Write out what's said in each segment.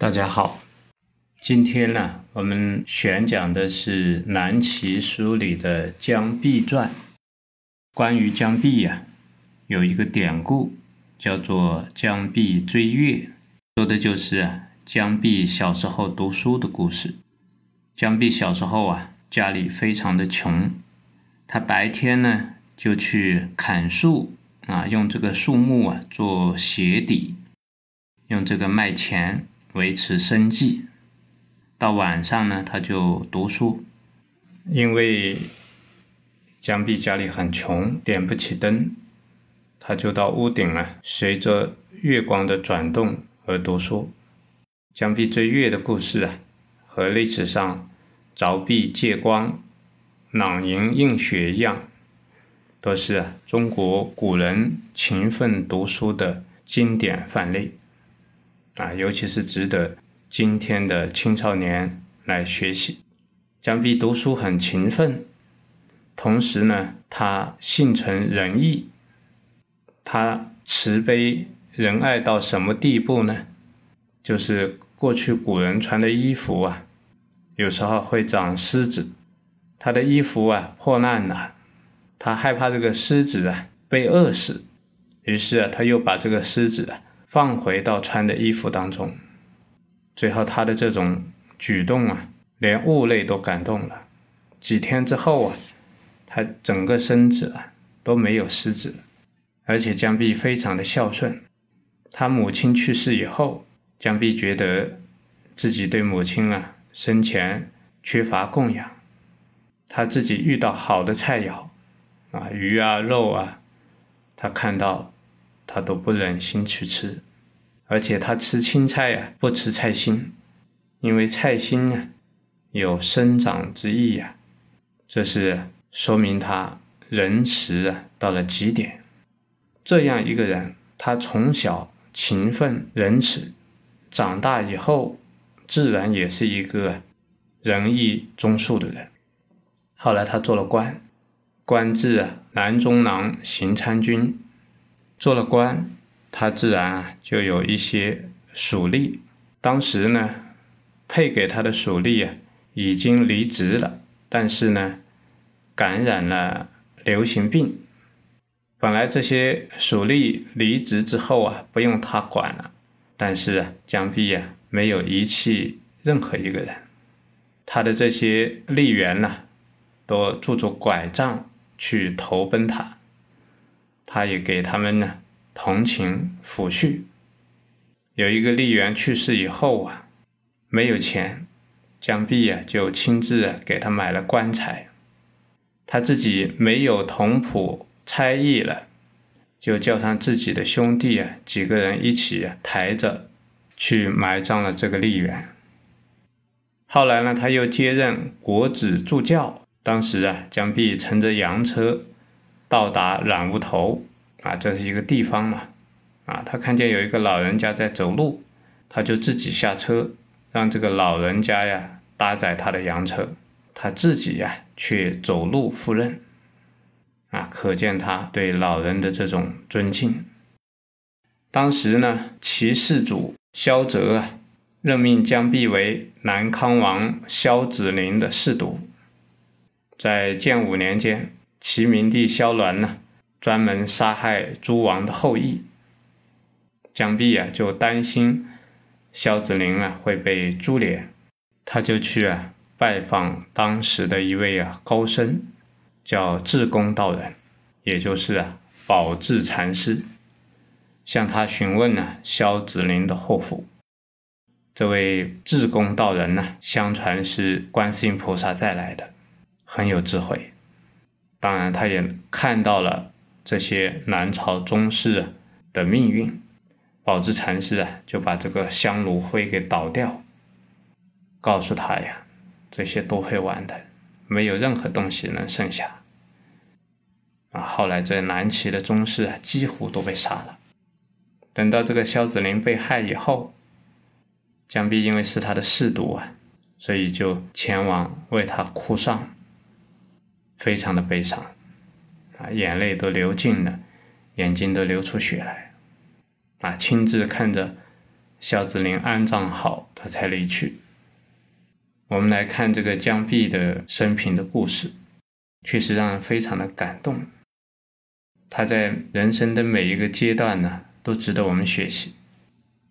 大家好，今天呢，我们选讲的是南齐书里的姜碧传。关于姜碧呀，有一个典故，叫做姜碧追月，说的就是姜碧小时候读书的故事。姜碧小时候啊，家里非常的穷，他白天呢就去砍树啊，用这个树木啊做鞋底，用这个卖钱。维持生计，到晚上呢，他就读书。因为江碧家里很穷，点不起灯，他就到屋顶啊，随着月光的转动而读书。江碧追月的故事啊，和历史上凿壁借光、囊萤映雪一样，都是中国古人勤奋读书的经典范例。啊，尤其是值得今天的青少年来学习。姜碧读书很勤奋，同时呢，他性存仁义，他慈悲仁爱到什么地步呢？就是过去古人穿的衣服啊，有时候会长虱子，他的衣服啊破烂了，他害怕这个虱子啊被饿死，于是啊，他又把这个虱子啊。放回到穿的衣服当中，最后他的这种举动啊，连物类都感动了。几天之后啊，他整个身子啊都没有虱子，而且江碧非常的孝顺。他母亲去世以后，江碧觉得自己对母亲啊生前缺乏供养，他自己遇到好的菜肴啊鱼啊肉啊，他看到。他都不忍心去吃，而且他吃青菜呀，不吃菜心，因为菜心呢有生长之意呀，这是说明他仁慈啊到了极点。这样一个人，他从小勤奋仁慈，长大以后自然也是一个仁义忠恕的人。后来他做了官，官至南中郎行参军。做了官，他自然就有一些属吏。当时呢，配给他的属吏啊已经离职了，但是呢，感染了流行病。本来这些属吏离职之后啊，不用他管了，但是啊，姜碧啊没有遗弃任何一个人。他的这些吏员呢，都拄着拐杖去投奔他。他也给他们呢同情抚恤。有一个吏员去世以后啊，没有钱，姜碧啊就亲自给他买了棺材。他自己没有同仆差役了，就叫上自己的兄弟啊几个人一起抬着去埋葬了这个吏员。后来呢，他又接任国子助教。当时啊，姜碧乘着洋车。到达染屋头啊，这是一个地方嘛，啊，他看见有一个老人家在走路，他就自己下车，让这个老人家呀搭载他的洋车，他自己呀去走路赴任，啊，可见他对老人的这种尊敬。当时呢，齐世祖萧哲啊任命姜碧为南康王萧子陵的侍读，在建武年间。齐明帝萧鸾呢，专门杀害诸王的后裔。姜碧啊，就担心萧子陵啊会被株连，他就去啊拜访当时的一位啊高僧，叫智公道人，也就是啊宝智禅师，向他询问呢萧子陵的祸福。这位智公道人呢，相传是观世音菩萨再来的，很有智慧。当然，他也看到了这些南朝宗室的命运。宝智禅师啊，就把这个香炉灰给倒掉，告诉他呀，这些都会完的，没有任何东西能剩下。啊，后来这南齐的宗室，几乎都被杀了。等到这个萧子陵被害以后，江碧因为是他的侍读啊，所以就前往为他哭丧，非常的悲伤，啊，眼泪都流尽了，眼睛都流出血来，啊，亲自看着萧子陵安葬好，他才离去。我们来看这个姜碧的生平的故事，确实让人非常的感动。他在人生的每一个阶段呢，都值得我们学习。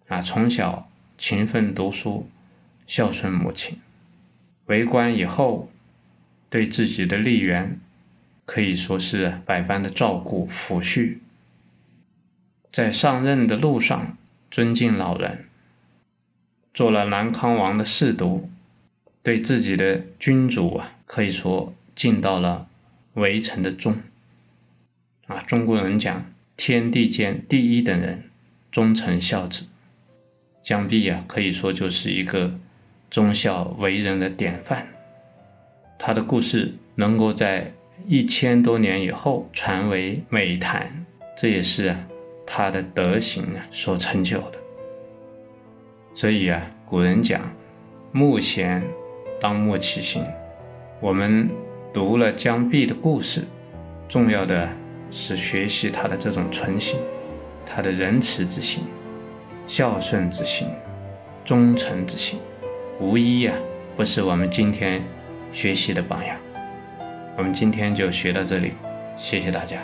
啊，从小勤奋读书，孝顺母亲，为官以后，对自己的吏员可以说是百般的照顾抚恤。在上任的路上，尊敬老人，做了南康王的侍读，对自己的君主啊，可以说尽到了围城的忠。啊，中国人讲天地间第一等人，忠臣孝子。姜碧啊，可以说就是一个忠孝为人的典范。他的故事能够在一千多年以后传为美谈，这也是他的德行所成就的。所以啊，古人讲慕贤当慕其行。我们读了姜碧的故事，重要的。是学习他的这种纯心，他的仁慈之心、孝顺之心、忠诚之心，无一呀不是我们今天学习的榜样。我们今天就学到这里，谢谢大家。